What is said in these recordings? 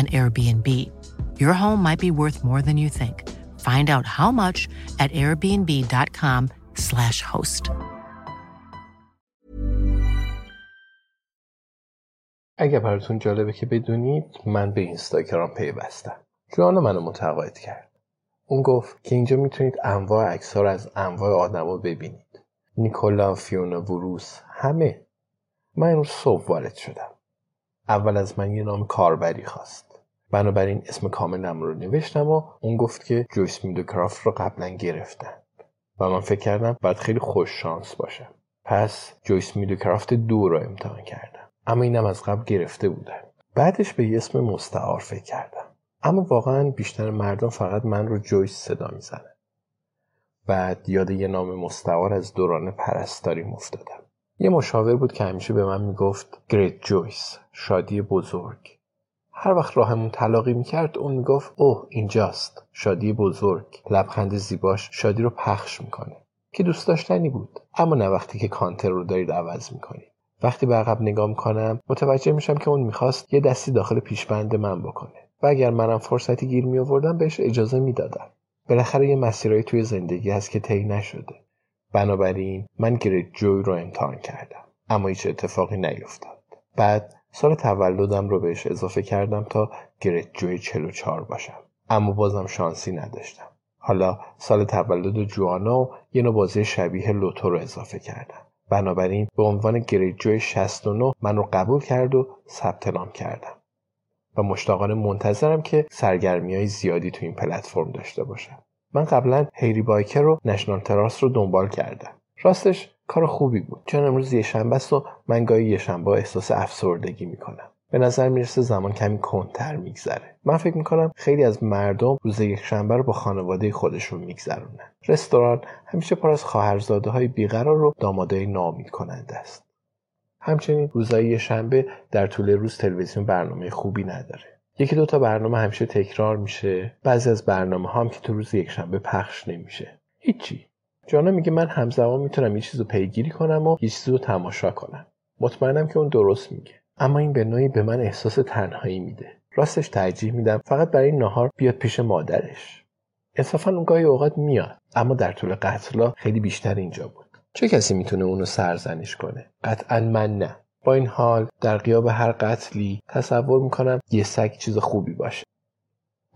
an Airbnb. Your home might be worth more than you think. Find out how much at airbnb.com/slash host. اگه براتون جالبه که بدونید من به اینستاگرام پیوستم جوان منو متقاعد کرد اون گفت که اینجا می‌تونید انواع عکس از انواع آدما ببینید نیکولا فیونا وروس همه من امروز صبح وارد شدم اول از من یه نام کاربری خواست بنابراین اسم کاملم رو نوشتم و اون گفت که جویس میدوکرافت رو قبلا گرفتن. و من فکر کردم باید خیلی خوش شانس باشم پس جویس میدوکرافت دو رو امتحان کردم. اما اینم از قبل گرفته بودن. بعدش به اسم مستعار فکر کردم. اما واقعا بیشتر مردم فقط من رو جویس صدا می‌زنن بعد یاد یه نام مستعار از دوران پرستاری افتادم. یه مشاور بود که همیشه به من می‌گفت گریت جویس شادی بزرگ. هر وقت راهمون تلاقی می‌کرد اون می‌گفت اوه اینجاست. شادی بزرگ لبخند زیباش شادی رو پخش می‌کنه که دوست داشتنی بود. اما نه وقتی که کانتر رو دارید عوض می‌کنید. وقتی به عقب نگاه می‌کنم متوجه میشم که اون می‌خواست یه دستی داخل پیشبند من بکنه. و اگر منم فرصتی گیر میآوردم بهش اجازه می‌دادم. بالاخره یه مسیرایی توی زندگی هست که طی نشده. بنابراین من گریت جوی رو امتحان کردم. اما هیچ اتفاقی نیفتاد. بعد سال تولدم رو بهش اضافه کردم تا گریت جوی 44 باشم. اما بازم شانسی نداشتم. حالا سال تولد جوانا و یه نوع بازی شبیه لوتو رو اضافه کردم. بنابراین به عنوان گریت جوی 69 من رو قبول کرد و ثبت نام کردم. و مشتاقانه منتظرم که سرگرمی های زیادی تو این پلتفرم داشته باشم. من قبلا هیری بایکر رو نشنال تراس رو دنبال کردم. راستش کار خوبی بود. چون امروز یه شنبه است و من گاهی یه شنبه احساس افسردگی می‌کنم. به نظر می‌رسه زمان کمی کنتر میگذره. من فکر می‌کنم خیلی از مردم روز یک شنبه رو با خانواده خودشون میگذرونن. رستوران همیشه پر از خواهرزاده های بیقرار و دامادای ناامید کننده است. همچنین روزهای شنبه در طول روز تلویزیون برنامه خوبی نداره. یکی دو تا برنامه همیشه تکرار میشه. بعضی از برنامه هم که تو روز یکشنبه پخش نمیشه. هیچی. جانا میگه من همزمان می‌تونم یه چیز رو پیگیری کنم و یه چیز تماشا کنم. مطمئنم که اون درست میگه. اما این به نوعی به من احساس تنهایی میده. راستش ترجیح میدم. فقط برای نهار بیاد پیش مادرش. انصافا اون گاهی اوقات میاد. اما در طول قتلا خیلی بیشتر اینجا بود. چه کسی می‌تونه اونو سرزنش کنه؟ قطعا من نه. با این حال در قیاب هر قتلی تصور می‌کنم یه سگ چیز خوبی باشه.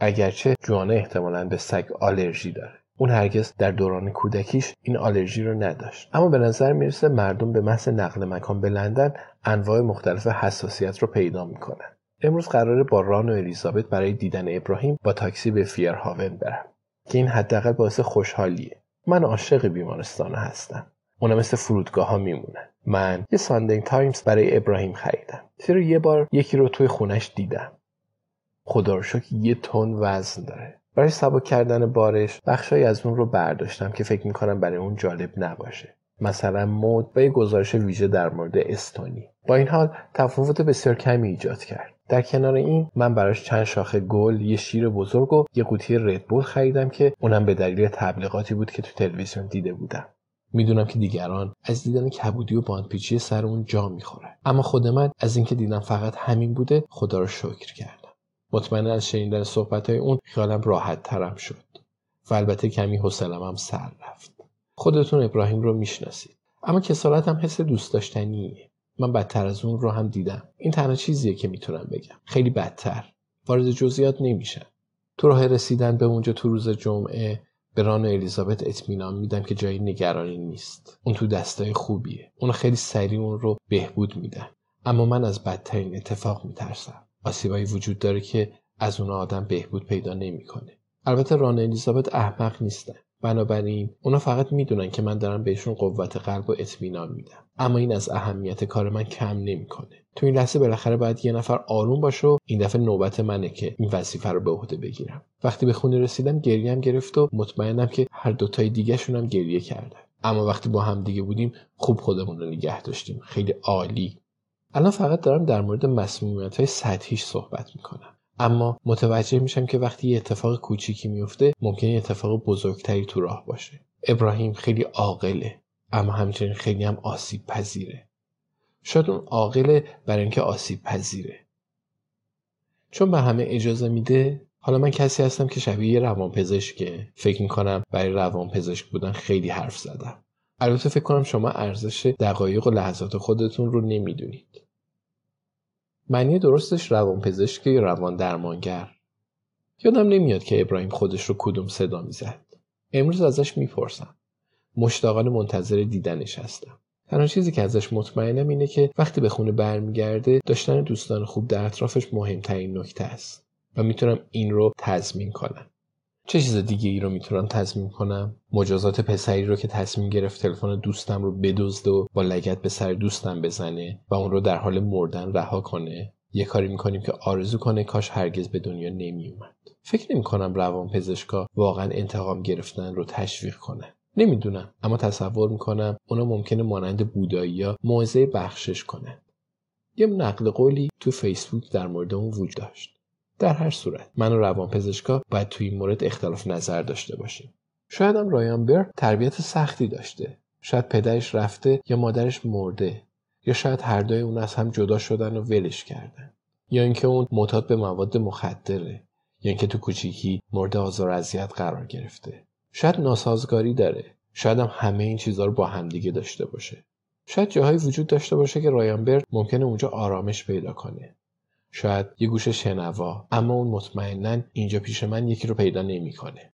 اگرچه جوانه احتمالا به سگ آلرژی داره. اون هرگز در دوران کودکیش این آلرژی رو نداشت. اما به نظر می‌رسه مردم به محض نقل مکان به لندن انواع مختلف حساسیت رو پیدا می‌کنن. امروز قراره با ران و الیزابت برای دیدن ابراهیم با تاکسی به فیرهاون برم که این حداقل باعث خوشحالیه. من عاشق بیمارستان هستم. اونا مثل فرودگاه ها میمونن. من یه ساندی تایمز برای ابراهیم خریدم. زیرا یه بار یکی رو توی خونش دیدم. خدا رو شکر یه تن وزن داره. برای سبک کردن بارش بخشهایی از اون رو برداشتم که فکر می‌کنم برای اون جالب نباشه. مثلا مد و یه گزارش ویژه در مورد استونی. با این حال تفاوت بسیار کمی ایجاد کرد. در کنار این من براش چند شاخه گل یه شیر بزرگ و یه قوطی ردبول خریدم که اونم به دلیل تبلیغاتی بود که تو تلویزیون دیده بودم. می‌دونم که دیگران از دیدن کبودی و باندپیچی سر اون جا می‌خوره اما خود من از اینکه دیدم فقط همین بوده خدا رو شکر کردم. مطمئنا از شنیدن صحبت های اون خیالم راحت ترم شد و البته کمی حوصلم هم سر رفت. خودتون ابراهیم رو می‌شناسید. اما کسالت هم حس دوست داشتنیه. من بدتر از اون رو هم دیدم. این تنها چیزیه که می‌تونم بگم. خیلی بدتر. وارد جزئیات نمیشم. تو راه رسیدن به اونجا تو روز جمعه به ران و الیزابت اطمینان میدم که جایی نگرانی نیست. اون تو دستای خوبیه. اون خیلی سریع اون رو بهبود میدن اما من از بدترین اتفاق میترسم. آسیبایی وجود داره که از اون آدم بهبود پیدا نمی‌کنه. البته ران الیزابت احمق نیستن. بنابراین اونا فقط می‌دونن که من دارم بهشون قوت قلب و اطمینان میدم. اما این از اهمیت کار من کم نمی‌کنه. تو این لحظه بالاخره باید یه نفر آروم باشه و این دفعه نوبت منه که این وظیفه رو به عهده بگیرم. وقتی به خونه رسیدم گریم گرفت و مطمئنم که هر دوتای دیگهشون هم گریه کردن. اما وقتی با هم دیگه بودیم خوب خودمون رو نگه داشتیم. خیلی عالی. الان فقط دارم در مورد مسمومیت های سطحیش صحبت می‌کنم. اما متوجه میشم که وقتی یه اتفاق کوچیکی میفته ممکنه اتفاق بزرگتری تو راه باشه. ابراهیم خیلی عاقله اما همچنین خیلی هم آسیب پذیره شاید اون عاقله برای اینکه آسیب پذیره چون به همه اجازه میده حالا من کسی هستم که شبیه یه روانپزشکه. فکر می‌کنم برای روانپزشک بودن خیلی حرف زدم. البته فکر کنم شما ارزش دقایق و لحظات خودتون رو نمی‌دونید. معنی درستش روانپزشک یا روان درمانگر. یادم نمیاد که ابراهیم خودش رو کدوم صدا می‌زد. امروز ازش می‌پرسم. مشتاقان منتظر دیدنش هستم. تنها چیزی که ازش مطمئنم اینه که وقتی به خونه برمیگرده داشتن دوستان خوب در اطرافش مهمترین نکته است و می‌تونم این رو تضمین کنم. چه چیز دیگه ای رو می‌تونم تضمین کنم؟ مجازات پسری رو که تصمیم گرفت تلفن دوستم رو بدزده و با لگت به سر دوستم بزنه و اون رو در حال مردن رها کنه. یه کاری می‌کنیم که آرزو کنه کاش هرگز به دنیا نمیومد فکر نمی کنم روان پزشکا واقعا انتقام گرفتن رو تشویق کنن. نمی‌دونم اما تصور می‌کنم اونا ممکنه مانند بودایی یا موعظه بخشش کنن. یه نقل قولی تو فیسبوک در مورد اون وجود داشت. در هر صورت. من و روانپزشکا باید توی این مورد اختلاف نظر داشته باشیم. شاید هم رایان بر تربیت سختی داشته. شاید پدرش رفته یا مادرش مرده. یا شاید هر دوی اون از هم جدا شدن و ولش کردن. یا اینکه اون معتاد به مواد مخدره. یا اینکه تو کوچیکی مورد آزار اذیت قرار گرفته. شاید ناسازگاری داره. شاید هم همه این چیزها رو با همدیگه داشته باشه. شاید جاهایی وجود داشته باشه که رایان برد ممکنه اونجا آرامش پیدا کنه. شاید یه گوش شنوا اما اون مطمئنا اینجا پیش من یکی رو پیدا نمی‌کنه.